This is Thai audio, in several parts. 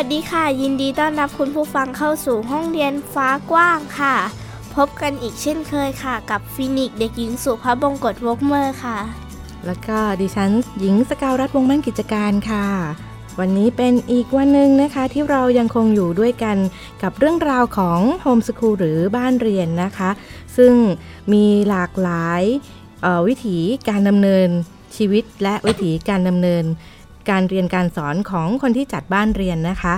สวัสดีค่ะ ยินดีต้อนรับคุณผู้ฟังเข้าสู่ห้องเรียนฟ้ากว้างค่ะ พบกันอีกเช่นเคยค่ะ กับฟินิกเด็กหญิงสุภาพบงกตวกเมอร์ค่ะ แล้วก็ดิฉันหญิงสกาวรัฐวงมั่นกิจการค่ะ วันนี้เป็นอีกวันหนึ่งนะคะที่เรายังคงอยู่ด้วยกันกับเรื่องราวของ homeschool หรือบ้านเรียนนะคะ ซึ่งมีหลากหลายวิถีการดำเนินชีวิตและวิถีการดำเนิน การเรียนการสอนของคนที่จัดบ้านเรียนนะคะ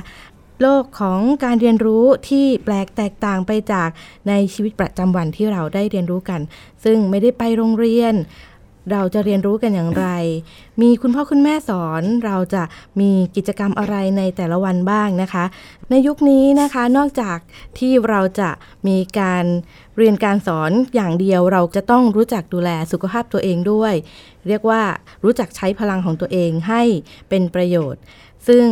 โลกของการเรียนรู้ที่แปลกแตกต่างไปจากในชีวิตประจำวันที่เราได้เรียนรู้กัน ซึ่งไม่ได้ไปโรงเรียนเราจะเรียนรู้กันอย่างไร มีคุณพ่อคุณแม่สอน เราจะมีกิจกรรมอะไรในแต่ละวันบ้างนะคะ ในยุคนี้นะคะ นอกจากที่เราจะมีการ เรียนการสอนอย่างเดียวเราจะต้องรู้จักดูแลสุขภาพตัวเองด้วย เรียกว่ารู้จักใช้พลังของตัวเองให้เป็นประโยชน์ ซึ่ง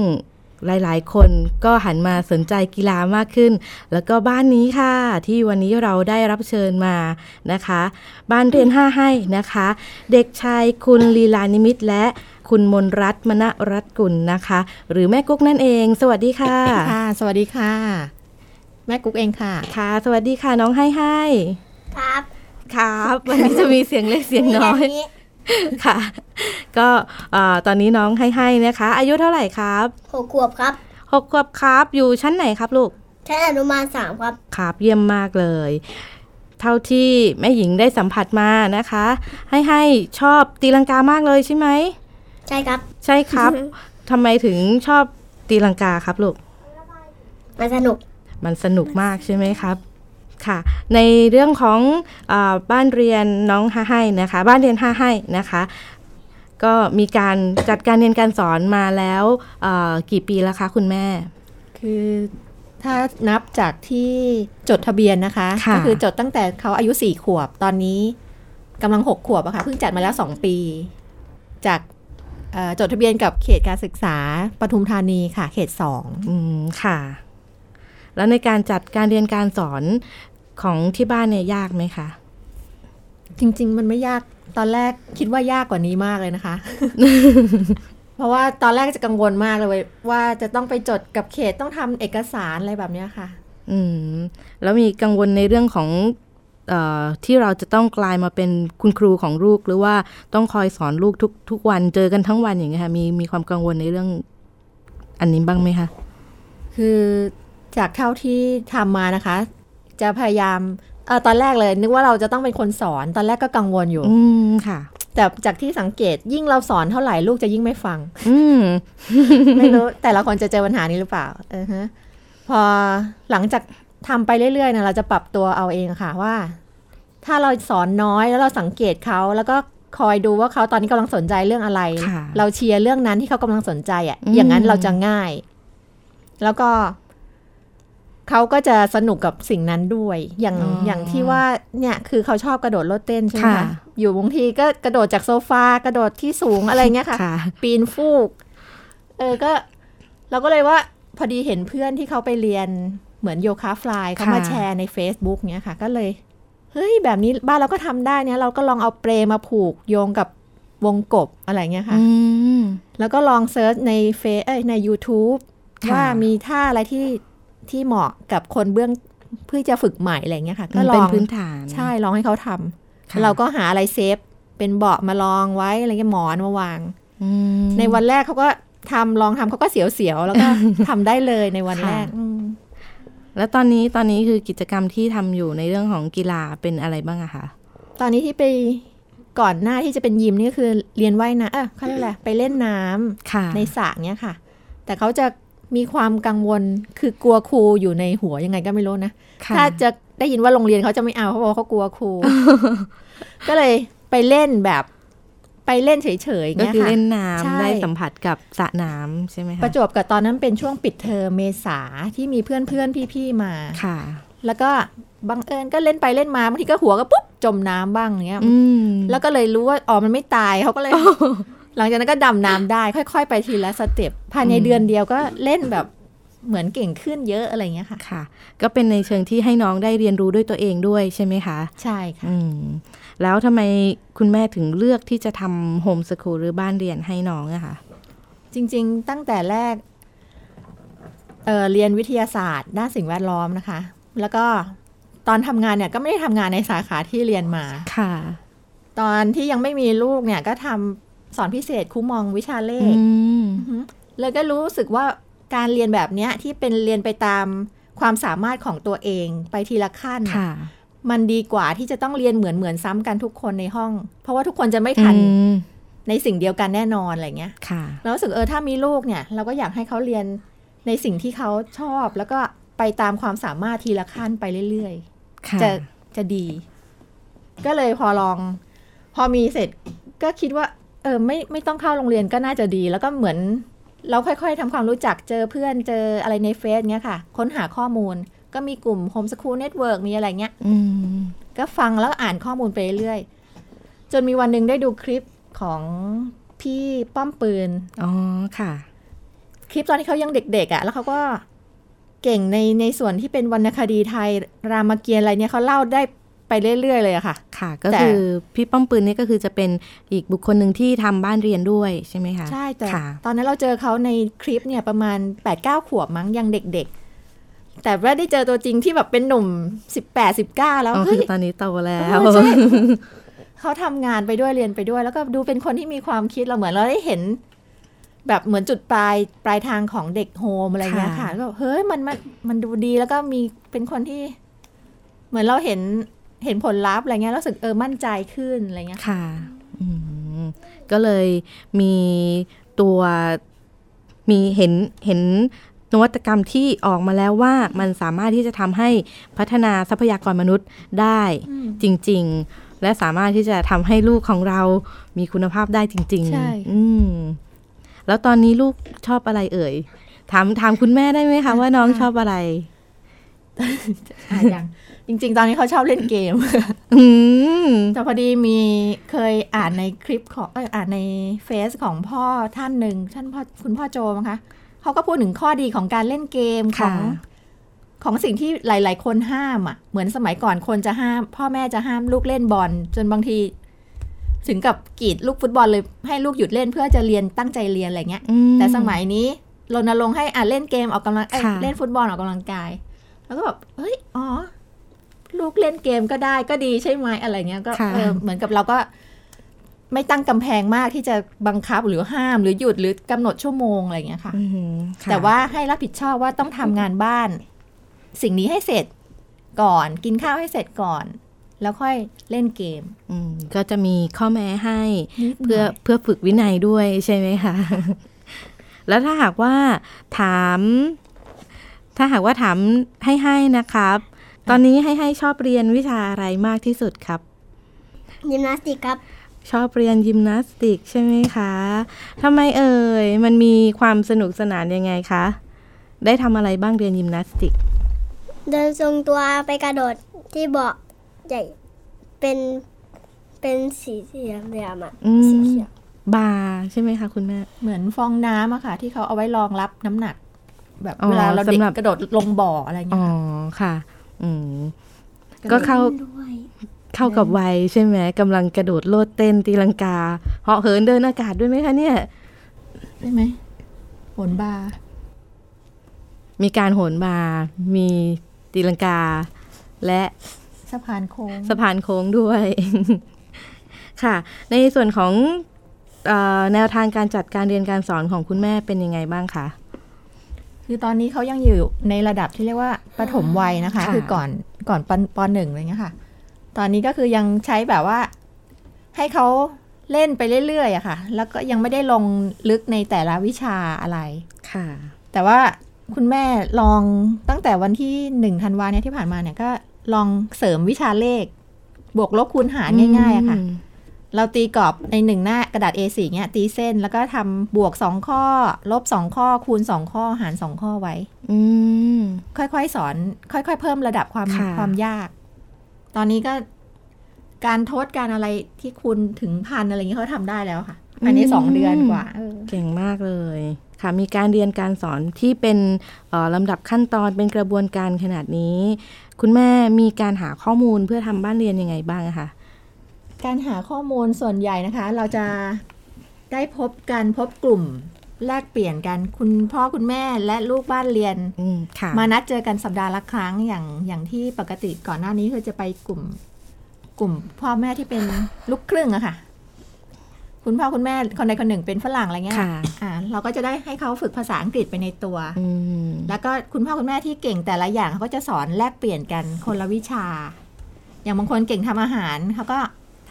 หลายๆ คนก็หันมาสนใจกีฬามากขึ้น แล้วก็บ้านนี้ค่ะ ที่วันนี้เราได้รับเชิญมานะคะ บ้านเรียนห้าให้นะคะ เด็กชายคุณลีลานิมิตและคุณมนรัตมณรัตกุลนะคะ หรือแม่กุ๊กนั่นเอง สวัสดีค่ะ ค่ะ สวัสดีค่ะ แม่กุ๊กเองค่ะ ค่ะ สวัสดีค่ะน้องให้ให้ครับ ครับ วันนี้จะมีเสียงเล็กเสียงน้อย ค่ะ ก็ตอนนี้น้องให้ให้นะคะ อายุเท่าไหร่ครับหกขวบครับหกขวบครับ อยู่ชั้นไหนครับลูก ชั้นอนุบาลสามครับ ครับ เยี่ยมมากเลย เท่าที่แม่หญิงได้สัมผัสมานะคะ ให้ให้ชอบตีลังกามากเลยใช่ไหม ใช่ครับ ใช่ครับ ทำไมถึงชอบตีลังกาครับลูก มันสนุก มันสนุกมากใช่ไหมครับค่ะในเรื่องของอบ้านเรียนน้องห้าให้นะคะบ้านเรียนห้าให้นะคะก็มีการจัดการเรียนการสอนมาแล้วกี่ปีแล้วคะคุณแม่ คือถ้านับจากที่จดทะเบียนนะคะคะก็คือจดตั้งแต่เขาอายุสี่ขวบตอนนี้กำลังหกขวบอะคะ่ะเพิ่งจัดมาแล้วสองปี จากจดทะเบียนกับเขตการศึกษาปทุมธานีค่ะ เขตสองอืมค่ะ แล้วในการจัดการเรียนการสอนของที่บ้านเนี่ยยากไหมคะ จริง ๆ มันไม่ยากตอนแรกคิดว่ายากกว่านี้มากเลยนะคะ เพราะว่าตอนแรกจะกังวลมากเลยว่าจะต้องไปจดกับเขตต้องทำเอกสารอะไรแบบนี้ค่ะ อืม แล้วมีกังวลในเรื่องของออที่เราจะต้องกลายมาเป็นคุณครูของลูก หรือว่าต้องคอยสอนลูกทุกทุกวันเจอกันทั้งวันอย่างเงี้ยค่ะมีมีความกังวลในเรื่องอันนี้บ้างไหมคะ คือ จากเท่าที่ทำมานะคะ จะพยายามเออตอนแรกเลย นึกว่าเราจะต้องเป็นคนสอนตอนแรกก็กังวลอยู่ อืมค่ะแต่จากที่สังเกตยิ่งเราสอนเท่าไหร่ลูกจะยิ่งไม่ฟัง อืมไม่รู้ แต่ละคนจะเจอปัญหานี้หรือเปล่าเออฮะพอหลังจากทำไปเรื่อยๆนะเราจะปรับตัวเอาเองค่ะว่า ถ้าเราสอนน้อยแล้วเราสังเกตเขาแล้วก็คอยดูว่าเขาตอนนี้กำลังสนใจเรื่องอะไร เราเชียร์เรื่องนั้นที่เขากำลังสนใจอะ อย่างนั้นเราจะง่าย แล้วก็ เขาก็จะสนุกกับสิ่งนั้นด้วย อย่างอย่างที่ว่าเนี่ยคือเขาชอบกระโดดโลดเต้นใช่ไหมคะอยู่บางทีก็กระโดดจากโซฟากระโดดที่สูงอะไรเงี้ยค่ะ ปีนฟูก เออก็เราก็เลยว่าพอดีเห็นเพื่อนที่เขาไปเรียนเหมือนโยคะ fly เขามาแชร์ใน Facebook เนี้ยค่ะ ก็เลยเฮ้ยแบบนี้บ้านเราก็ทำได้เนี่ยเราก็ลองเอาเปลมาผูกโยงกับวงกบอะไรเงี้ยค่ะแล้วก็ลอง search ในเฟซเอ้ยใน YouTube ว่ามีท่าอะไรที่ ที่เหมาะกับคนเบื้องเพื่อจะฝึกใหม่อะไรเงี้ยค่ะ ก็ลองพื้นฐานใช่ลองให้เขาทำเราก็หาอะไร safe เป็นเบาะมาลองไว้อะไรเงี้ยหมอนมาวางในวันแรกเขาก็ทำลองทำเขาก็เสียวๆแล้วก็ทำได้เลยในวันแรกแล้วตอนนี้ตอนนี้คือกิจกรรมที่ทำอยู่ในเรื่องของกีฬาเป็นอะไรบ้างอะคะตอนนี้ที่ไปก่อนหน้าที่จะเป็นยิมนี่คือเรียนว่ายน้ำเออเขาเรียกอะไรไปเล่นน้ำในสระเนี้ยค่ะ แต่เขาจะ มีความกังวลคือกลัวครูอยู่ในหัวยังไงก็ไม่รู้นะถ้าจะได้ยินว่าโรงเรียนเขาจะไม่เอาเพราะว่าเขากลัวครู ก็เลยไปเล่นแบบไปเล่นเฉยๆก็เงี้ยคือค่ะเล่นน้ใช่ำได้สัมผัสกับสระน้ำใช่ไหมคะประจวบกับตอนนั้นเป็นช่วงปิดเทอมเมษาที่มีเพื่อนเพื่อนๆพี่ๆมาค่ะ แล้วก็บังเอิญก็เล่นไปเล่นมาบางทีก็หัวก็ปุ๊บจมน้ำบ้างเงี้ยอืมแล้วก็เลยรู้ว่าอ๋อมันไม่ตายเขาก็เลย หลังจากนั้นก็ดำน้ำได้ ค่อย ๆ ไปทีละสเต็ปภายในอืมเดือนเดียวก็เล่นแบบเหมือนเก่งขึ้นเยอะอะไรเงี้ยค่ะค่ะ ก็เป็นในเชิงที่ให้น้องได้เรียนรู้ด้วยตัวเองด้วยใช่ไหมคะ ใช่ค่ะอืมแล้วทำไมคุณแม่ถึงเลือกที่จะทำโฮมสคูลหรือบ้านเรียนให้น้องอะคะจริง ๆ ตั้งแต่แรกเเรียนวิทยาศาสตร์ด้านสิ่งแวดล้อมนะคะ แล้วก็ตอนทำงานเนี่ยก็ไม่ได้ทำงานในสาขาที่เรียนมาค่ะ ตอนที่ยังไม่มีลูกเนี่ยก็ทำ สอนพิเศษคุ้มมองวิชาเลอืขมอือฮึเลยก็รู้สึกว่าการเรียนแบบเนี้ยที่เป็นเรียนไปตามความสามารถของตัวเองไปทีละขั้นค่ะมันดีกว่าที่จะต้องเรียนเหมือนเหมือนซ้ำกันทุกคนในห้อง เพราะว่าทุกคนจะไม่ทันอืมในสิ่งเดียวกันแน่นอนอะไรเงี้ยค่ะเรารู้สึกเออถ้ามีลูกเนี่ย เราก็อยากให้เขาเรียนในสิ่งที่เขาชอบ แล้วก็ไปตามความสามารถทีละขั้นไปเรื่อยค่ะๆจะจะดี ก็เลยพอลอง พอมีเสร็จก็คิดว่าเออไม่ไม่ต้องเข้าโรงเรียนก็น่าจะดี แล้วก็เหมือนเราค่อยๆทำความรู้จักเจอเพื่อนเจออะไรในเฟซเงี้ยค่ะ ค้นหาข้อมูลก็มีกลุ่ม Homeschool Network มีอะไรเงี้ยอืมก็ฟังแล้วอ่านข้อมูลไปเรื่อยๆจนมีวันหนึ่งได้ดูคลิปของพี่ป้อมปืน อ๋อ ค่ะ คลิปตอนที่เขายังเด็กๆอะ่ะ แล้วเขาก็เก่งในในส่วนที่เป็นวรรณคดีไทย รามเกียรติ์อะไรเนี่ยเขาเล่าได้ ไปเรื่อย ๆ เลยอะค่ะ ค่ะ ก็แต่คือพี่ป้อมปืนนี่ก็คือจะเป็นอีกบุคคลหนึ่งที่ทำบ้านเรียนด้วยใช่ไหมคะ ใช่แต่ค่ะตอนนั้นเราเจอเขาในคลิปเนี่ยประมาณ8ปดเก้าขวบมั้งยังเด็กๆ แต่ว่าได้เจอตัวจริงที่แบบเป็นหนุ่ม 18 19 แล้วอ๋อเฮ้คืยอตอนนี้โตแล้วเออใช่เขาทำงานไปด้วยเรียนไปด้วย แล้วก็ดูเป็นคนที่มีความคิดเราเหมือนเราได้เห็น แบบเหมือนจุดปลายปลายทางของเด็กโฮมอะไรเงี้ยค่ะค่ะแล้วก็เฮ้ยมันมันมันดูดีแล้วก็มีเป็นคนที่ เหมือนเราเห็น เห็นผลลัพธ์อะไรเงี้ยรู้สึกเออมั่นใจขึ้นอะไรเงี้ยค่ะอืมก็เลยมีตัวมีเห็นเห็นนวัตกรรมที่ออกมาแล้วว่ามันสามารถที่จะทำให้พัฒนาทรัพยากรมนุษย์ได้จริง ๆ และสามารถที่จะทำให้ลูกของเรามีคุณภาพได้จริงใช่ๆอืมแล้วตอนนี้ลูกชอบอะไรเอ่ย ถามถามคุณแม่ได้ไหมคะว่าน้องชอบอะไรอะยัง จริง ๆ ตอนนี้เขาชอบเล่นเกมอืมแต่พอดีมีเคยอ่านในคลิปของเอยอ่านในเฟซของพ่อท่านหนึ่งท่านพ่อคุณพ่อโจมั้งคะเขาก็พูดถึงข้อดีของการเล่นเกมของค่ะของสิ่งที่หลาย ๆ คนห้ามอะ เหมือนสมัยก่อนคนจะห้าม พ่อแม่จะห้ามลูกเล่นบอลจนบางที ถึงกับกรีดลูกฟุตบอลเลยให้ลูกหยุดเล่นเพื่อจะเรียนตั้งใจเรียนอะไรเงี้ยอืมแต่สมัยนี้รณรงค์ให้อะเล่นเกมออกกำลังเอ้ยค่ะเล่นฟุตบอลออกกำลังกาย แล้วก็แบบเฮ้ยอ๋อ ลูกเล่นเกมก็ได้ก็ดีใช่ไหมอะไรเงี้ยก็ค่ะเออเหมือนกับเราก็ไม่ตั้งกำแพงมากที่จะบังคับหรือห้ามหรือหยุดหรือกำหนดชั่วโมงอะไรเงี้ยค่ะอืมค่ะ แต่ว่าให้รับผิดชอบว่าต้องทำงานบ้าน สิ่งนี้ให้เสร็จก่อนกินข้าวให้เสร็จก่อน แล้วค่อยเล่นเกมอืมก็จะมีข้อแม้ให้นิดหน่ยเพื่อเพื่อฝึกวินัยด้วยใช่ไหมคะ แล้วถ้าหากว่าถาม ถ้าหากว่าถามให้ให้นะครับ ตอนนี้ให้ให้ชอบเรียนวิชาอะไรมากที่สุดครับยิมนาสติกครับ ชอบเรียนยิมนาสติกใช่ไหมคะทำไมเอ่ยมันมีความสนุกสนานยังไงคะได้ทำอะไรบ้างเรียนยิมนาสติก เดินทรงตัวไปกระโดดที่เบาะใหญ่เป็นเป็นสีเหลี่ยมเหลี่ยมๆอะอืม สีเขียวบาร์ใช่ไหมคะคุณแม่ เหมือนฟองน้ำอะค่ะ ที่เขาเอาไว้รองรับน้ำหนัก แบบอ๋อเวลาเราเด็กสำหรับ กระโดดลงบ่ออะไรเงี้อ๋ยอค่ะค่ะอืม ก็เข้าด้วยเข้ากับวัยใช่ไหมกำลังกระโดดโลดเต้นตีลังกาเหาะเหินเดินอากาศด้วยไหมคะเนี่ยใช่ไหมโหนบาร์มีการโหนบาร์มีตีลังกา และสะพานโค้งสะพานโค้งด้วย ค่ะ ในส่วนของเออแนวทางการจัดการเรียนการสอนของคุณแม่เป็นยังไงบ้างคะ คือตอนนี้เขายังอยู่ในระดับที่เรียกว่าปฐมวัยนะคะค่ะคือก่อนก่อนปปหนึ่งอะไรเงี้ยค่ะ ตอนนี้ก็คือยังใช้แบบว่า ให้เขาเล่นไปเรื่อยๆอะค่ะ แล้วก็ยังไม่ได้ลงลึกในแต่ละวิชาอะไรค่ะ แต่ว่าคุณแม่ลองตั้งแต่วันที่หนึ่งธันวาเนี่ยที่ผ่านมาเนี่ยก็ลองเสริมวิชาเลข บวกลบคูณหารง่ายๆอะค่ะอืม เราตีกรอบในหนึ่งหน้ากระดาษ A4 เงี้ยตีเส้นแล้วก็ทำบวกสองข้อ ลบสองข้อคูณสองข้อหารสองข้อไว้อืมค่อยๆสอน ค่อย ๆ เพิ่มระดับความค่ะความยาก ตอนนี้ก็การทดการอะไรที่คูณถึงพันอะไรเงี้ยเขาทำได้แล้วค่ะอันนี้สองเดือนกว่าเออเก่งมากเลยค่ะมีการเรียนการสอนที่เป็นเอ่อลำดับขั้นตอนเป็นกระบวนการขนาดนี้ คุณแม่มีการหาข้อมูลเพื่อทำบ้านเรียนยังไงบ้างอะคะ การหาข้อมูลส่วนใหญ่นะคะ เราจะได้พบกันพบกลุ่มแลกเปลี่ยนกันคุณพ่อคุณแม่และลูกบ้านเรียนอืมค่ะมานัดเจอกันสัปดาห์ละครั้งอย่างอย่างที่ปกติก่อนหน้านี้คือจะไปกลุ่ม กลุ่มพ่อแม่ที่เป็นลูกครึ่งอะค่ะ คุณพ่อคุณแม่คนใดคนหนึ่งเป็นฝรั่งอะไรเงี้ยค่ะอ่า เราก็จะได้ให้เขาฝึกภาษาอังกฤษไปในตัวอืมแล้วก็คุณพ่อคุณแม่ที่เก่งแต่ละอย่างเขาก็จะสอนแลกเปลี่ยนกันคนละวิชา อย่างบางคนเก่งทำอาหารเขาก็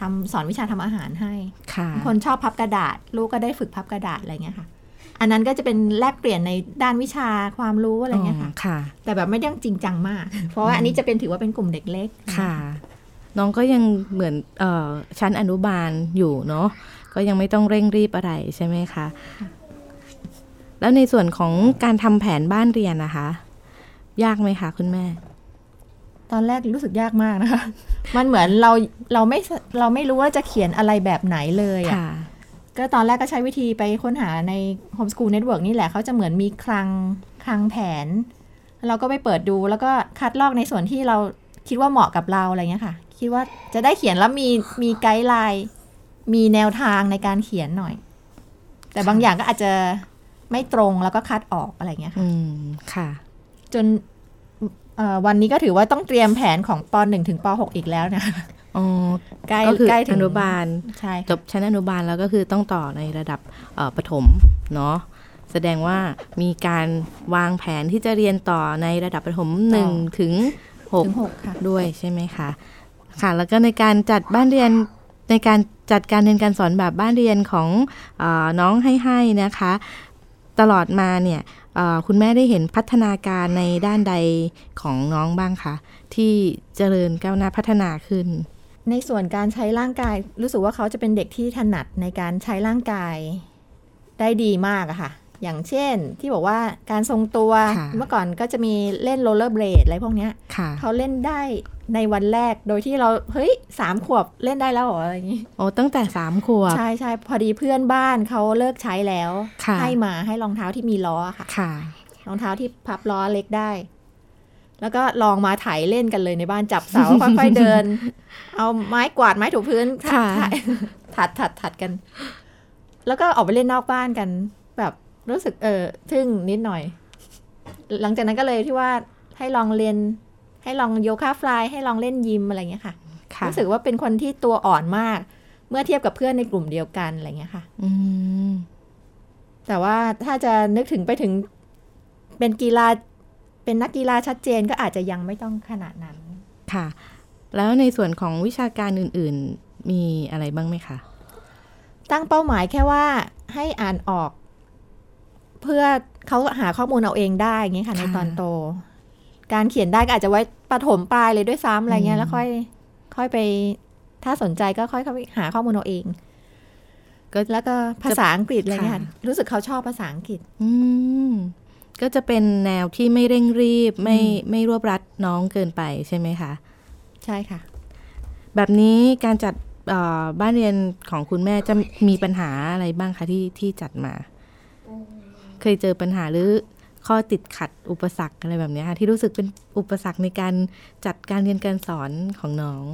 ทำสอนวิชาทำอาหารให้ค่ะบางคนชอบพับกระดาษ ลูกก็ได้ฝึกพับกระดาษอะไรเงี้ยค่ะ อันนั้นก็จะเป็นแลกเปลี่ยนในด้านวิชาความรู้อะไรเงี้ยค่ะค่ะแต่แบบไม่ได้จริงจังมาก เพราะว่าอันนี้จะเป็นถือว่าเป็นกลุ่มเด็กเล็กค่ะ น้องก็ยังเหมือนเอ่อชั้นอนุบาลอยู่เนาะก็ยังไม่ต้องเร่งรีบอะไรใช่ไหมคะแล้วในส่วนของการทำแผนบ้านเรียนนะคะ ยากไหมคะคุณแม่ ตอนแรกรู้สึกยากมากนะคะ มันเหมือนเราเราไม่เราไม่รู้ว่าจะเขียนอะไรแบบไหนเลยอะค่ะก็ตอนแรกก็ใช้วิธีไปค้นหาใน Homeschool Network นี่แหละเขาจะเหมือนมีคลังคลังแผน เราก็ไปเปิดดูแล้วก็คัดลอกในส่วนที่เราคิดว่าเหมาะกับเราอะไรเงี้ยค่ะ คิดว่าจะได้เขียนแล้วมีมีไกด์ไลน์มีแนวทางในการเขียนหน่อย แต่บางอย่างก็อาจจะไม่ตรงแล้วก็คัดออกอะไรเงี้ยค่ะอืมค่ะ จนเอ่อ วันนี้ก็ถือว่าต้องเตรียมแผนของป .1 ถึงป .6 อีกแล้วนะอ๋อใกล้ก็คือใกล้ถึองนุบาลใช่จบชั้นอนุบาลแล้วก็คือต้องต่อในระดับเอ่อประถมเนาะแสดงว่ามีการวางแผนที่จะเรียนต่อในระดับประถมหนึ่งถึงหกถึงหกค่ะด้วยใช่ไหมคะค่ะแล้วก็ในการจัดบ้านเรียนในการจัดการเรียนการสอนแบบบ้านเรียนของเออน้องให้ให้นะคะ ตลอดมาเนี่ยเอ่อ คุณแม่ได้เห็นพัฒนาการในด้านใดของน้องบ้างคะที่เจริญก้าวหน้าพัฒนาขึ้น ในส่วนการใช้ร่างกาย รู้สึกว่าเขาจะเป็นเด็กที่ถนัดในการใช้ร่างกายได้ดีมากอะค่ะ อย่างเช่นที่บอกว่าการทรงตัวค่ะเมื่อก่อนก็จะมีเล่นโรลเลอร์เบลดอะไรพวกเนี้ยค่ะเขาเล่นได้ ในวันแรกโดยที่เราเฮ้ยสามขวบเล่นได้แล้วเหรออะไรอย่างงี้โอ้ตั้งแต่สามขวบ ใช่ใช่พอดีเพื่อนบ้านเขาเลิกใช้แล้วค่ะให้มาให้รองเท้าที่มีล้อค่ะค่ะ รองเท้าที่พับล้อเล็กได้ แล้วก็ลองมาไถเล่นกันเลยในบ้านจับเสาค่อยๆเดิน เอาไม้กวาดไม้ถูพื้นค่ะถัดถัดถัดกัน แล้วก็ออกไปเล่นนอกบ้านกัน แบบรู้สึกเออทึ่งนิดหน่อย หลังจากนั้นก็เลยที่ว่าให้ลองเรียน ให้ลองโยคะฟลายให้ลองเล่นยิมอะไรอย่างเงี้ยค่ะค่ะรู้สึกว่าเป็นคนที่ตัวอ่อนมาก เมื่อเทียบกับเพื่อนในกลุ่มเดียวกันอะไรอย่างเงี้ยค่ะอืมแต่ว่าถ้าจะนึกถึงไปถึงเป็นกีฬาเป็นนักกีฬาชัดเจนก็อาจจะยังไม่ต้องขนาดนั้นค่ะ แล้วในส่วนของวิชาการอื่น ๆ มีอะไรบ้างไหมคะ ตั้งเป้าหมายแค่ว่าให้อ่านออก เพื่อเขาหาข้อมูลเอาเองได้อย่างเงี้ยค่ะ ในค่ะตอนโต การเขียนได้ก็อาจจะไว้ประถมปลายเลยด้วยซ้ำอะไรเงี้อืยมแล้วค่อย ค่อยไป ถ้าสนใจก็ค่อยเข้าไปหาข้อมูลเอาเองก็แล้วก็ภาษาอังกฤษอะไรเงี้ยค่ะค่ะรู้สึกเขาชอบภาษาอังกฤษ อืมก็จะเป็นแนวที่ไม่เร่งรีบ ไม่อืมไม่รวบรัดน้องเกินไปใช่ไหมคะ ใช่ค่ะ แบบนี้การจัดเอ่อบ้านเรียนของคุณแม่จะมีปัญหาอะไรบ้างคะที่ที่จัดมา เคยเจอปัญหาหรือ ข้อติดขัดอุปสรรคอะไรแบบเนี้ยค่ะที่รู้สึกเป็นอุปสรรคในการจัดการเรียนการสอนของน้อง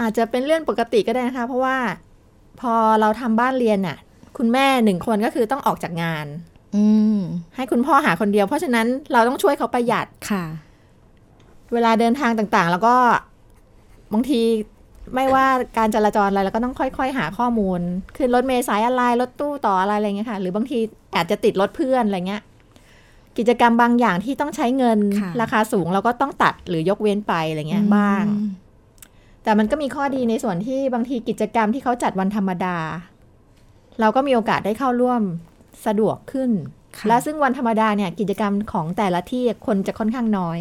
อาจจะเป็นเรื่องปกติก็ได้นะคะ เพราะว่าพอเราทำบ้านเรียนน่ะ คุณแม่หนึ่งคนก็คือต้องออกจากงาน อืมให้คุณพ่อหาคนเดียว เพราะฉะนั้นเราต้องช่วยเขาประหยัดค่ะ เวลาเดินทางต่างๆ แล้วก็บางทีไม่ว่าการจราจรอะไรเราก็ต้องค่อย ๆ หาข้อมูล ขึ้นรถเมล์สายอะไรรถตู้ต่ออะไรอะไรเงี้ยค่ะ หรือบางทีอาจจะติดรถเพื่อนอะไรเงี้ย กิจกรรมบางอย่างที่ต้องใช้เงินค่ะราคาสูงเราก็ต้องตัดหรือยกเว้นไปอะไรเงี้ยบ้างอืมแต่มันก็มีข้อดีในส่วนที่บางทีกิจกรรมที่เขาจัดวันธรรมดา เราก็มีโอกาสได้เข้าร่วมสะดวกขึ้นค่ะและซึ่งวันธรรมดาเนี่ยกิจกรรมของแต่ละที่คนจะค่อนข้างน้อย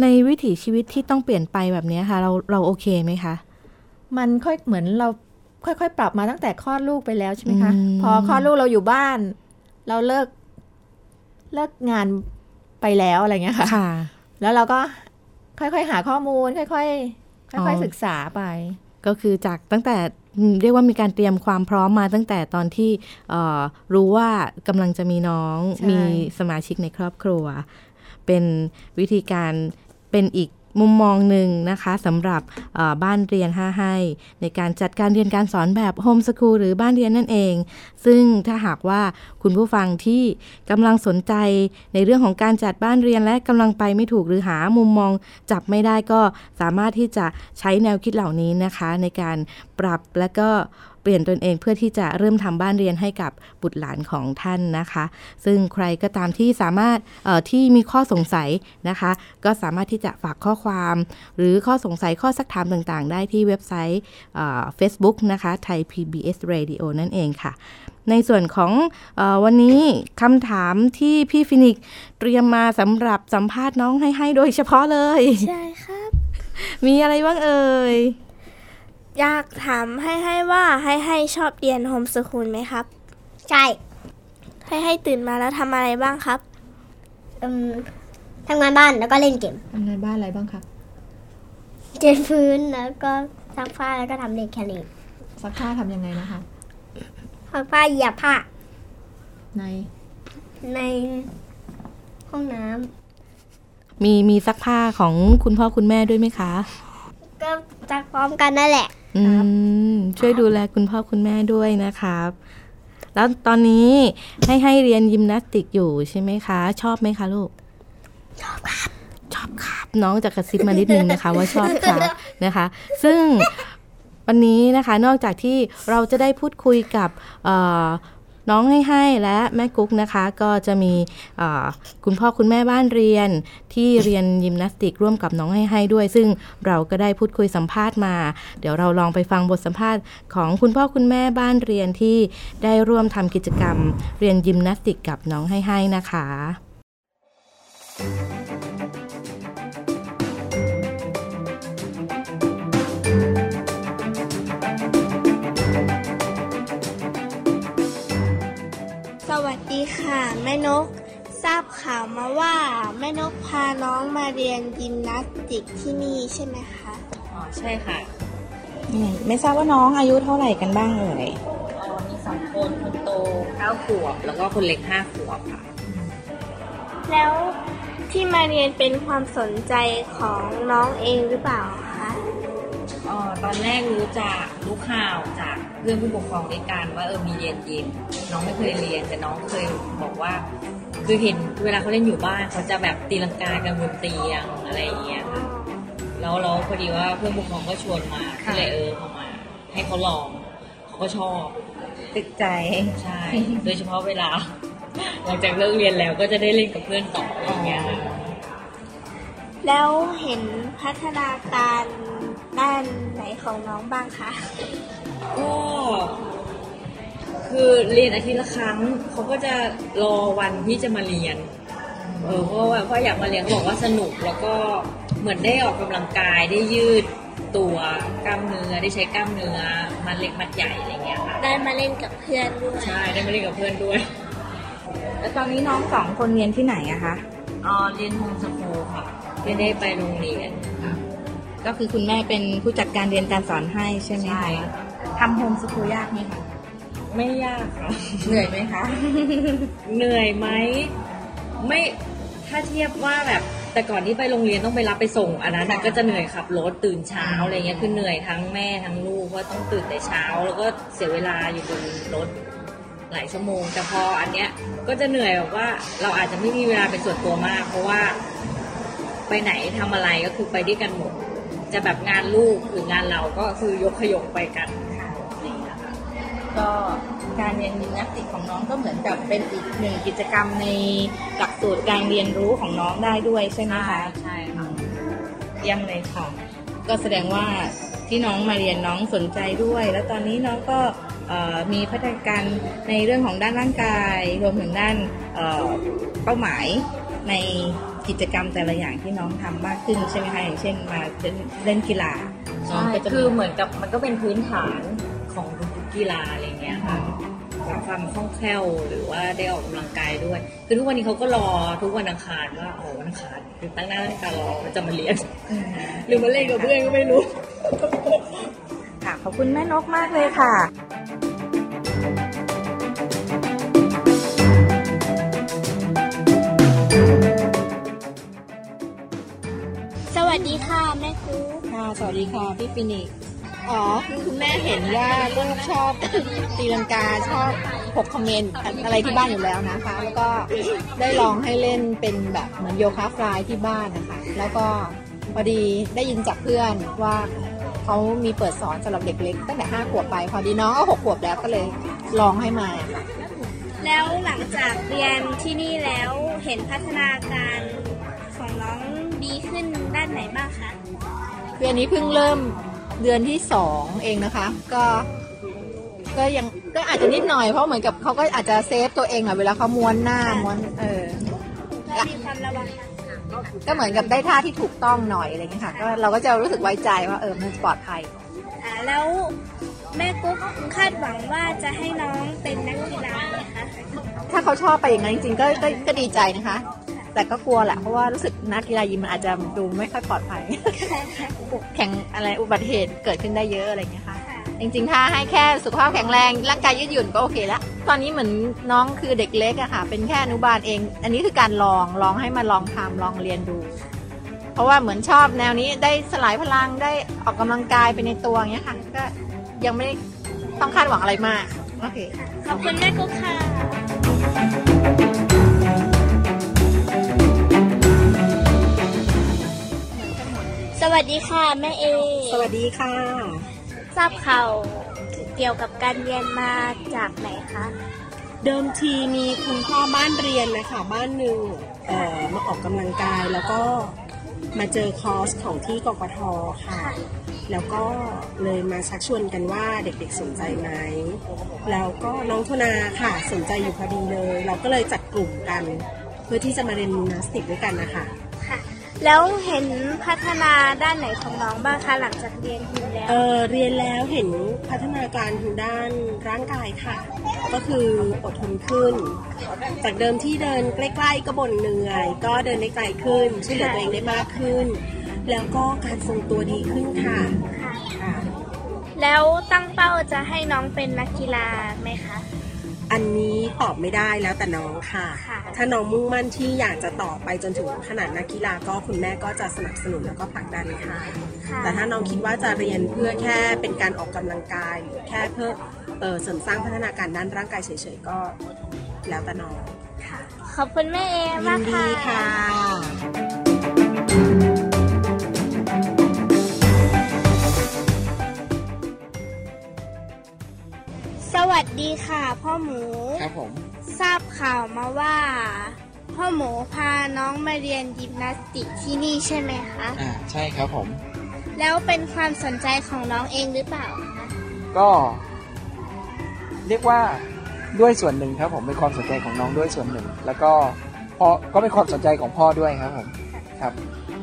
ในวิถีชีวิตที่ต้องเปลี่ยนไปแบบเนี้ยค่ะ เราเราโอเคไหมคะ มันค่อยเหมือนเราค่อยๆ ปรับมาตั้งแต่คลอดลูกไปแล้วใช่ไหมคะ พอคลอดลูกเราอยู่บ้าน เราเลิก เลิกงานไปแล้วอะไรเงี้ยค่ะค่ะ แล้วเราก็ค่อยๆหาข้อมูล ค่อยๆค่อยๆศึกษาไป ก็คือจากตั้งแต่เรียกว่ามีการเตรียมความพร้อมมาตั้งแต่ตอนที่รู้ว่ากำลังจะมีน้องมีสมาชิกในครอบครัว เป็นวิธีการเป็นอีก มุมมองหนึ่งนะคะสำหรับบ้านเรียน5ให้ ในการจัดการเรียนการสอนแบบโฮมสคูลหรือบ้านเรียนนั่นเอง ซึ่งถ้าหากว่าคุณผู้ฟังที่กำลังสนใจในเรื่องของการจัดบ้านเรียนและกำลังไปไม่ถูกหรือหามุมมองจับไม่ได้ก็สามารถที่จะใช้แนวคิดเหล่านี้นะคะ ในการปรับและก็ เปลี่ยนตนเองเพื่อที่จะเริ่มทำบ้านเรียนให้กับบุตรหลานของท่านนะคะ ซึ่งใครก็ตามที่สามารถที่มีข้อสงสัยนะคะ ก็สามารถที่จะฝากข้อความ หรือข้อสงสัยข้อซักถามต่างๆ ได้ที่เว็บไซต์เฟซบุ๊กนะคะไทย PBS Radio นั่นเองค่ะในส่วนของอวันนี้คำถามที่พี่ฟินิกเตรียมมาสำหรับสัมภาษณ์น้องให้ให้โดยเฉพาะเลย ใช่ครับ มีอะไรบ้างเอ่ย อยากถามให้ให้ว่าให้ให้ชอบเรียน homeschool ไหมครับ ใช่ ให้ให้ตื่นมาแล้วทำอะไรบ้างครับ อืมทำงานบ้านแล้วก็เล่นเกมทำงานบ้านอะไรบ้างครับเจ็ดพื้นแล้วก็ซักผ้าแล้วก็ทำเล็กแค่นี้ซักผ้าทำยังไงนะคะซักผ้าเหยียบผ้าในในห้องน้ำมีมีซักผ้าของคุณพ่อคุณแม่ด้วยไหมคะก็จักพร้อมกันนั่นแหละอืม ช่วยดูแลคุณพ่อคุณแม่ด้วยนะครับ แล้วตอนนี้ให้ให้เรียนยิมนาสติกอยู่ใช่ไหมคะ ชอบไหมคะลูก ชอบครับ ชอบครับน้องจะกระซิบมานิดนึงนะคะ ว่าชอบครับนะคะ ซึ่งวันนี้นะคะนอกจากที่เราจะได้พูดคุยกับ น้องให้ให้และแม่กุ๊กนะคะก็จะมีคุณพ่อคุณแม่บ้านเรียน ที่เรียนยิมนาสติกร่วมกับน้องให้ให้ด้วย ซึ่งเราก็ได้พูดคุยสัมภาษณ์มา เดี๋ยวเราลองไปฟังบทสัมภาษณ์ของคุณพ่อคุณแม่บ้านเรียนที่ได้ร่วมทำกิจกรรม เรียนยิมนาสติกกับน้องให้ให้นะคะ ดีค่ะแม่นก ทราบข่าวมาว่าแม่นกพาน้องมาเรียนยิมนาสติกที่นี่ใช่ไหมคะอ๋อใช่ค่ะไม่ทราบว่าน้องอายุเท่าไหร่กันบ้างเอ่ยมีสองคนคนโตเก้าขวบ แล้วก็คนเล็กห้าขวบค่ะ แล้วที่มาเรียนเป็นความสนใจของน้องเองหรือเปล่าคะอ๋อ ตอนแรกรู้จากรู้ข่าวจากเพื่อนผู้ปกครองด้วยกันว่าเออมีเรียนยิมน้องไม่เคยเรียนแต่น้องเคยบอกว่า คือเห็นเวลาเขาเล่นอยู่บ้านเขาจะแบบตีลังกากันบนเตียงอะไรอย่างเงี้ยค่ะแล้วเราพอดีว่าเพื่อนผู้ปกครองก็ชวนมาก็เลยเออเขามา ให้เขาลองเขาก็ชอบติดใจใช่โดยเฉพาะเวลาหลังจากเลิกเรียนแล้วก็จะได้เล่นกับเพื่อนต่ออย่างเงี้ยแล้วเห็นพัฒนาการ ด้านไหนของน้องบ้างคะก็คือเรียนอาทิตย์ละครั้งเขาก็จะรอวันที่จะมาเรียน เออเพราะว่าเพราะอยากมาเรียนเขาบอกว่าสนุกแล้วก็เหมือนได้ออกกำลังกายได้ยืดตัวกล้ามเนื้อได้ใช้กล้ามเนื้อมัดเล็กมัดใหญ่อะไรเงี้ยค่ะได้มาเล่นกับเพื่อนด้วยใช่ได้มาเล่นกับเพื่อนด้วย แล้วตอนนี้น้องสองคนเรียนที่ไหนอะคะอ๋อเรียนโฮมสกูลค่ะไม่ได้ไปโรงเรียน ก็คือคุณแม่เป็นผู้จัดการเรียนการสอนให้ใช่ไหมคะทำโฮมสกูลยากไหมคะไม่ยากค่ะ เหนื่อยไหมคะ เหนื่อยไหมไม่ถ้าเทียบว่าแบบแต่ก่อนที่ไปโรงเรียนต้องไปรับไปส่งอันนั้นก็จะเหนื่อยขับรถตื่นเช้าอะไรเงี้ยคือเหนื่อยทั้งแม่ทั้งลูกว่าต้องตื่นแต่เช้า แล้วก็เสียเวลาอยู่บนรถหลายชั่วโมง แต่พออันเนี้ยก็จะเหนื่อยแบบว่าเราอาจจะไม่มีเวลาเป็นส่วนตัวมาก เพราะว่าไปไหนทำอะไรก็คือไปด้วยกันหมด จะแบบงานลูกหรืองานเราก็คือยกขยงไปกันค่ะก็การเรียนยิมนาสติกของน้องก็เหมือนกับเป็นอีกหนึ่งกิจกรรมในหลักสูตรการเรียนรู้ของน้องได้ด้วยใช่ไหมคะใช่ค่ะเยี่ยมเลยค่ะ ก็แสดงว่าที่น้องมาเรียนน้องสนใจด้วย แล้วตอนนี้น้องก็มีพัฒนาการในเรื่องของด้านร่างกาย รวมถึงด้านเป้าหมายใน กิจกรรมแต่ละอย่างที่น้องทำมากขึ้นใช่ไหมคะอย่างเช่นมาเล่นกีฬาใช่คือเหมือนกับมันก็เป็นพื้นฐานของทุกกีฬาอะไรเงี้ยค่ะความคล่องแคล่วหรือว่าได้ออกกำลังกายด้วย คือทุกวันนี้เขาก็รอทุกวันอังคารว่าโอ้วันอังคารคือตั้งหน้าตั้งตารอจะมาเรียนหรือมาเล่นกับเพื่อนก็ไม่รู้ค่ะขอบคุณแม่นกมากเลยค่ะ ดีค่ะ แม่ครูค่ะ สวัสดีค่ะพี่ฟินิกอ๋อคือคุณแม่เห็นว่าลูกชอบ ตีลังกาชอบหกคอมเมนต์อะไรที่บ้านอยู่แล้วนะคะ แล้วก็ได้ลองให้เล่นเป็นแบบเหมือนโยคะ fly ที่บ้านนะคะ แล้วก็พอดีได้ยินจากเพื่อนว่าเขามีเปิดสอนสำหรับเด็กเล็กตั้งแต่ห้าขวบไป พอดีน้องก็หกขวบแล้วก็เลยลองให้มาค่ะ แล้วหลังจากเรียนที่นี่แล้วเห็นพัฒนาการานไหนบ้างคะคืออันนี้เพิ่งเริ่มเดือนที่สองเองนะคะ ก็ก็ยังก็อาจจะนิดหน่อยเพราะเหมือนกับเขาก็อาจจะเซฟตัวเองอะเวลาเขาม้วนหน้าม้วนเออมีความระวังก็เหมือนกับได้ท่าที่ถูกต้องหน่อยอะไรเงี้ยค่ะ ก็เราก็จะรู้สึกไว้ใจว่าเออมันปลอดภัยอ่าแล้วแม่กุ๊กคาดหวังว่าจะให้น้องเป็นนักกีฬาไหมคะถ้าเขาชอบไปอย่างนั้นจริงๆก็ก็ดีใจนะคะ แต่ก็กลัวแหละเพราะว่ารู้สึกนักกีฬายิมมันอาจจะดูไม่ค่อยปลอดภัย แข่งอะไรอุบัติเหตุเกิดขึ้นได้เยอะอะไรอย่างเงี้ยค่ะ จริงๆ ถ้าให้แค่สุขภาพแข็งแรงร่างกายยืดหยุ่นก็โอเคแล้วตอนนี้เหมือนน้องคือเด็กเล็กอะค่ะ เป็นแค่อนุบาลเอง อันนี้คือการลองลองให้มาลองทำลองเรียนดู เพราะว่าเหมือนชอบแนวนี้ได้สลายพลังได้ออกกำลังกายไปในตัวอย่างเงี้ยค่ะ ก็ยังไม่ต้องคาดหวังอะไรมากโอเคขอบคุณแม่กุ๊กค่ะ สวัสดีค่ะแม่เอ สวัสดีค่ะ ทราบข่าวเกี่ยวกับการเรียนมาจากไหนคะ เดิมทีมีคุณพ่อบ้านเรียนนะคะบ้านหนึ่งเอ่อมาออกกำลังกายแล้วก็มาเจอคอร์สของที่กกทค่ะ แล้วก็เลยมาชักชวนกันว่าเด็กๆสนใจไหม แล้วก็น้องทุนาค่ะสนใจอยู่พอดีเลย เราก็เลยจัดกลุ่มกัน เพื่อที่จะมาเรียนยิมนาสติกด้วยกันนะคะค่ะ แล้วเห็นพัฒนาด้านไหนของน้องบ้างคะหลังจากเรียนยิมแล้ว เออเรียนแล้วเห็นพัฒนาการทางด้านร่างกายค่ะ ก็คืออดทนขึ้น จากเดิมที่เดินใกล้ ๆ ก็บ่นเหนื่อย ก็เดินได้ไกลขึ้นช่วยเหลือตัวเองได้มากขึ้น แล้วก็การทรงตัวดีขึ้นค่ะค่ะแล้วตั้งเป้าจะให้น้องเป็นนักกีฬาไหมคะ อันนี้ตอบไม่ได้แล้วแต่น้องค่ะ ถ้าน้องมุ่งมั่นที่อยากจะต่อไปจนถึงขนาดนักกีฬาก็คุณแม่ก็จะสนับสนุนแล้วก็ผลักดันค่ะ แต่ถ้าน้องคิดว่าจะเรียนเพื่อแค่เป็นการออกกำลังกายหรือแค่เพื่อเสริมสร้างพัฒนาการด้านร่างกายเฉยๆก็แล้วแต่น้องขอบคุณแม่เอมากค่ะ วัสดีค่ะพ่อหมู ครับผม ทราบข่าวมาว่า พ่อหมูพาน้องมาเรียนยิมนาสติกที่นี่ใช่ไหมคะ อ่า ใช่ครับผม แล้วเป็นความสนใจของน้องเองหรือเปล่าคะ ก็ เรียกว่าด้วยส่วนหนึ่งครับผมเป็นความสนใจของน้องด้วยส่วนหนึ่ง แล้วก็พ่อก็เป็นความสนใจของพ่อด้วยครับผม ครับ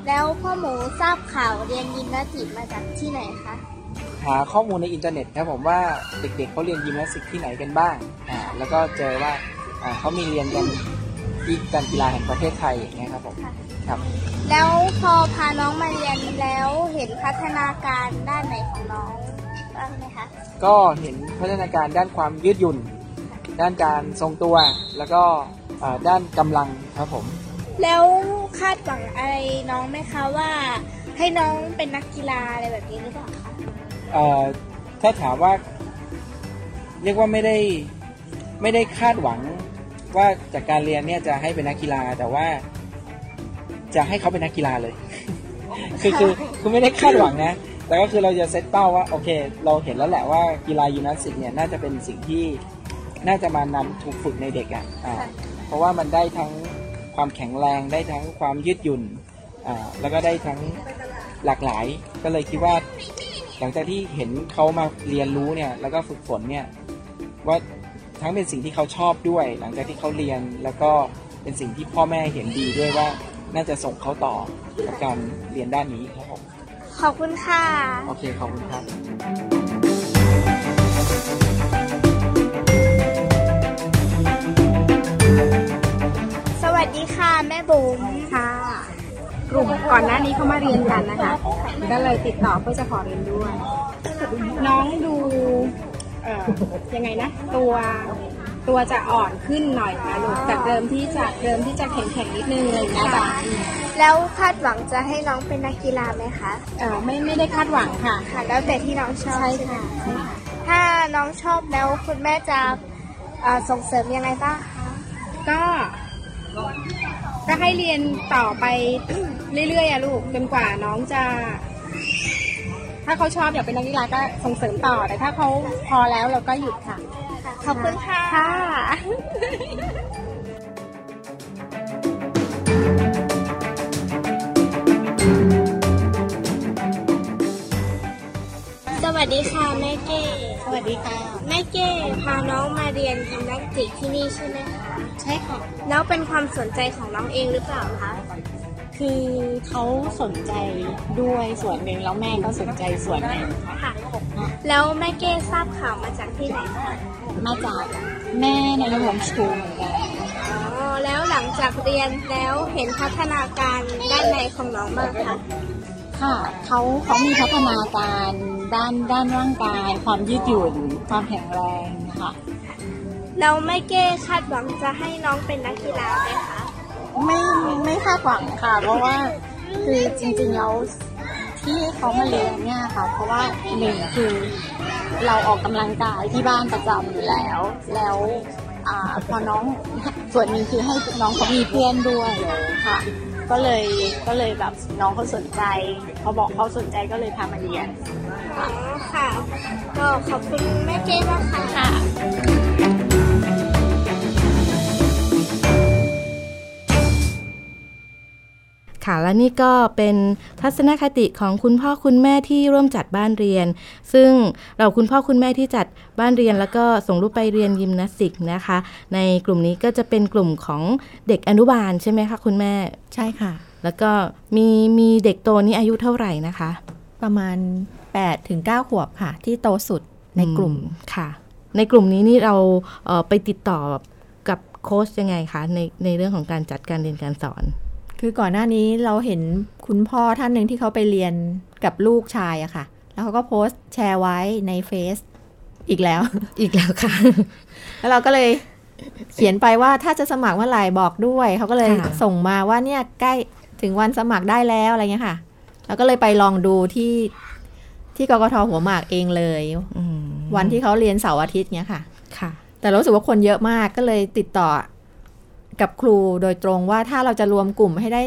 แล้วพ่อหมูทราบข่าวเรียนยิมนาสติกมาจากที่ไหนคะ หาข้อมูลในอินเทอร์เน็ตครับผมว่าเด็กๆเขาเรียนยิมนาสติกที่ไหนกันบ้างอ่าแล้วก็เจอว่าอ่าเขามีเรียนกันที่การกีฬาแห่งประเทศไทยอย่างเงี้ยครับผมครับแล้วพอพาน้องมาเรียนแล้วเห็นพัฒนาการด้านไหนของน้องบ้างไหมคะ ก็เห็นพัฒนาการด้านความยืดหยุ่น ด้านการทรงตัวแล้วก็ด้านกำลังครับผม แล้วคาดหวังอะไรน้องไหมคะว่า ให้น้องเป็นนักกีฬาอะไรแบบนี้หรือเปล่าคะ ถ้าถามว่าเรียกว่าไม่ได้ไม่ได้คาดหวังว่าจากการเรียนเนี่ยจะให้เป็นนักกีฬาแต่ว่า จะให้เขาเป็นนักกีฬาเลย คือคือคือไม่ได้คาดหวังนะ แต่ก็คือเราจะเซตเป้าว่าโอเค เราเห็นแล้วแหละว่ากีฬายูนัสิกเนี่ยน่าจะเป็นสิ่งที่น่าจะมานำถูกฝึกในเด็กอะเพราะว่ามันได้ทั้งความแข็งแรงได้ทั้งความยืดหยุ่นอ่าแล้วก็ได้ทั้งหลากหลาย ก็เลยคิดว่า หลังจากที่เห็นเขามาเรียนรู้เนี่ยแล้วก็ฝึกฝนเนี่ยว่าทั้งเป็นสิ่งที่เขาชอบด้วย หลังจากที่เขาเรียนแล้วก็เป็นสิ่งที่พ่อแม่เห็นดีด้วยว่าน่าจะส่งเขาต่อกับการเรียนด้านนี้ครับผมขอบคุณค่ะ โอเค ขอบคุณครับสวัสดีค่ะ แม่บุ๋มค่ะ กลุ่มก่อนหน้านี้เขามาเรียนกันนะคะก็เลยติดต่อเพื่อจะขอเรียนด้วย น้องดูเอ่อยังไงนะ ตัวตัวจะอ่อนขึ้นหน่อยนะลูกจากเดิมที่จะเดิมที่จะแข็งแข็งๆนิดนึงอะไรอย่างเงี้ยจ้ะแล้วคาดหวังจะให้น้องเป็นนักกีฬาไหมคะเออไม่ไม่ได้คาดหวังค่ะ ค่ะ แล้วแต่ที่น้องชอบใช่ใช่ไหมค่ะใช่ค่ะ ถ้าน้องชอบแล้วคุณแม่จะเอ่อส่งเสริมยังไงบ้างคะก็ ก็ให้เรียนต่อไปเรื่อยๆอะลูกจนกว่าน้องจะ ถ้าเขาชอบอยากเป็นนักกีฬาก็ส่งเสริมต่อแต่ถ้าเขาพอแล้วเราก็หยุดค่ะ ขอบคุณค่ะค่ะสวัสดีค่ะแม่เก้ส วัสดีค่ะแม่เก้พาน้องมาเรียนยิมนาสติกที่นี่ใช่ไหมคะใช่ค่ะ แล้วเป็นความสนใจของน้องเองหรือเปล่าคะคือเขาสนใจด้วยส่วนหนึ่งแล้วแม่ก็สนใจส่วนหนึ่งค่ะค่ะแล้วแม่เก้ทราบข่าวมาจากที่ไหนคะมาจากแม่ในโฮมสคูลเหมือนกันอ๋อแล้วหลังจากเรียนแล้วเห็นพัฒนาการด้านในของน้องบ้างคะค่ะเขาเขามีพัฒนาการ ด้านด้านร่างกาย ความยืดหยุ่น ความแข็งแรงค่ะแล้วแม่เก้คาดหวังจะให้น้องเป็นนักกีฬาไหมคะไม่ไม่คาดหวังค่ะ เพราะว่าคือจริงๆแล้วที่เขามาเรียนเนี่ยค่ะ เพราะว่าหนึ่งคือเราออกกำลังกายที่บ้านประจำอยู่แล้ว แล้วอ่าพอน้องส่วนหนึ่งคือให้น้องเขามีเพื่อนด้วยค่ะ ก็เลยก็เลยแบบน้องเขาสนใจเขาบอกเขาสนใจก็เลยพามาเรียนอ๋อค่ะก็ขอบคุณแม่เก้มากค่ะค่ะ ค่ะและนี่ก็เป็นทัศนคติของคุณพ่อคุณแม่ที่ร่วมจัดบ้านเรียน ซึ่งเราคุณพ่อคุณแม่ที่จัดบ้านเรียน แล้วก็ส่งลูกไปเรียนยิมนาสติกนะคะ ในกลุ่มนี้ก็จะเป็นกลุ่มของเด็กอนุบาลใช่ไหมคะคุณแม่ ใช่ค่ะ แล้วก็มีมีเด็กโตนี่อายุเท่าไหร่นะคะ ประมาณ8ถึง9ขวบค่ะ ที่โตสุดในกลุ่มอืค่ะ ในกลุ่มนี้นี่เราเอ่อไปติดต่อกับโค้ชยังไงคะในในเรื่องของการจัดการเรียนการสอน คือก่อนหน้านี้เราเห็นคุณพ่อท่านหนึ่งที่เขาไปเรียนกับลูกชายอะค่ะ แล้วเขาก็โพสต์แชร์ไว้ในเฟซอีกแล้ว อีกแล้วค่ะ แล้วเราก็เลยเขียนไปว่าถ้าจะสมัครเมื่อไหร่บอกด้วย เขาก็เลยค่ะส่งมาว่าเนี่ยใกล้ถึงวันสมัครได้แล้วอะไรเงี้ยค่ะ แล้วก็เลยไปลองดูที่ที่กกทหัวหมากเองเลยอืมวันที่เขาเรียนเสาร์อาทิตย์เนี้ยค่ะ ค่ะ แต่เรารู้สึกว่าคนเยอะมากก็เลยติดต่อ กับครูโดยตรงว่าถ้าเราจะรวมกลุ่มให้ได้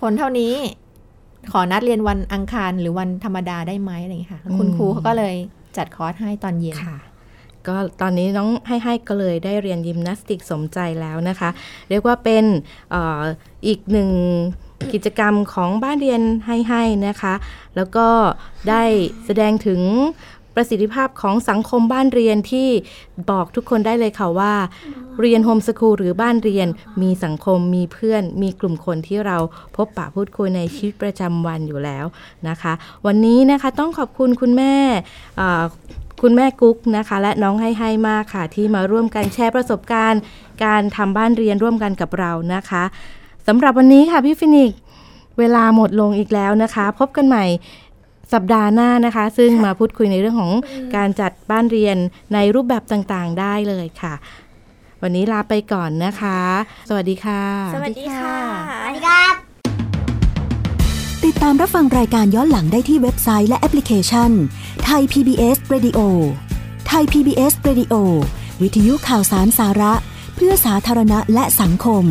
คนเท่านี้ ขอนัดเรียนวันอังคารหรือวันธรรมดาได้ไหมอะไรอย่างเงี้ยค่ะ คุณอืมครูเขาก็เลยจัดคอร์สให้ตอนเย็นค่ะก็ตอนนี้น้องให้ให้ก็เลยได้เรียนยิมนาสติกสมใจแล้วนะคะ เรียกว่าเป็นเอออีกหนึ่งกิจกรรมของบ้านเรียนให้ให้นะคะ แล้วก็ได้แสดงถึง ประสิทธิภาพของสังคมบ้านเรียนที่บอกทุกคนได้เลยค่ะว่า เรียนโฮมสคูลหรือบ้านเรียน มีสังคมมีเพื่อน มีกลุ่มคนที่เราพบปะพูดคุยในชีวิตประจำวันอยู่แล้วนะคะ วันนี้นะคะต้องขอบคุณคุณแม่อ่าคุณแม่กุ๊กนะคะ และน้องให้ให้มากค่ะ ที่มาร่วมกันแชร์ประสบการณ์ การทำบ้านเรียนร่วมกันกับเรานะคะสำหรับวันนี้ค่ะพี่ฟินิกซ์เวลาหมดลงอีกแล้วนะคะ พบกันใหม่ สัปดาห์หน้านะคะ ซึ่งมาพูดคุยในเรื่องของการจัดบ้านเรียนในรูปแบบต่างๆ ได้เลยค่ะ วันนี้ลาไปก่อนนะคะ สวัสดีค่ะ สวัสดีค่ะ สวัสดีครับ ติดตามรับฟังรายการย้อนหลังได้ที่เว็บไซต์และแอปพลิเคชันไทย PBS Radio ไทย PBS Radio วิทยุข่าวสารสาระ เพื่อสาธารณะและสังคม